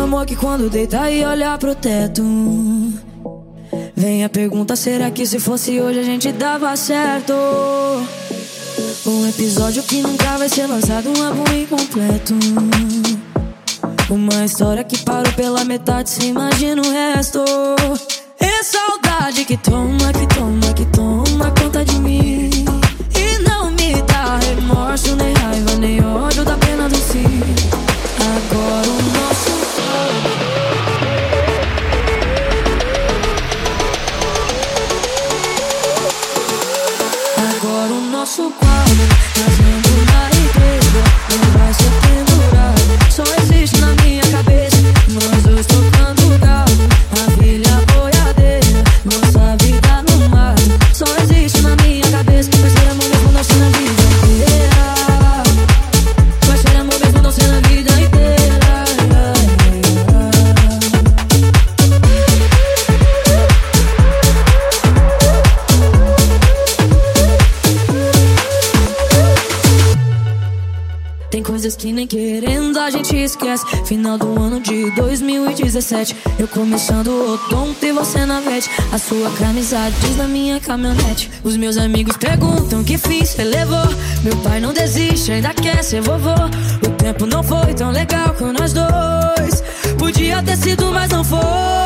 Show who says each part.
Speaker 1: amor que quando deita e olha pro teto. Vem a pergunta: será que se fosse hoje a gente dava certo? Um episódio que nunca vai ser lançado, um álbum incompleto. Uma história que parou pela metade, se imagina o resto. É saudade que toma, que toma, que Agora o nosso quadro Fazendo Tem coisas que nem querendo a gente esquece. Final do ano de 2017. Eu começando o tonto e você na vete. A sua camisa diz na minha caminhonete. Os meus amigos perguntam o que fiz, você levou. Meu pai não desiste, ainda quer ser vovô. O tempo não foi tão legal com nós dois. Podia ter sido, mas não foi.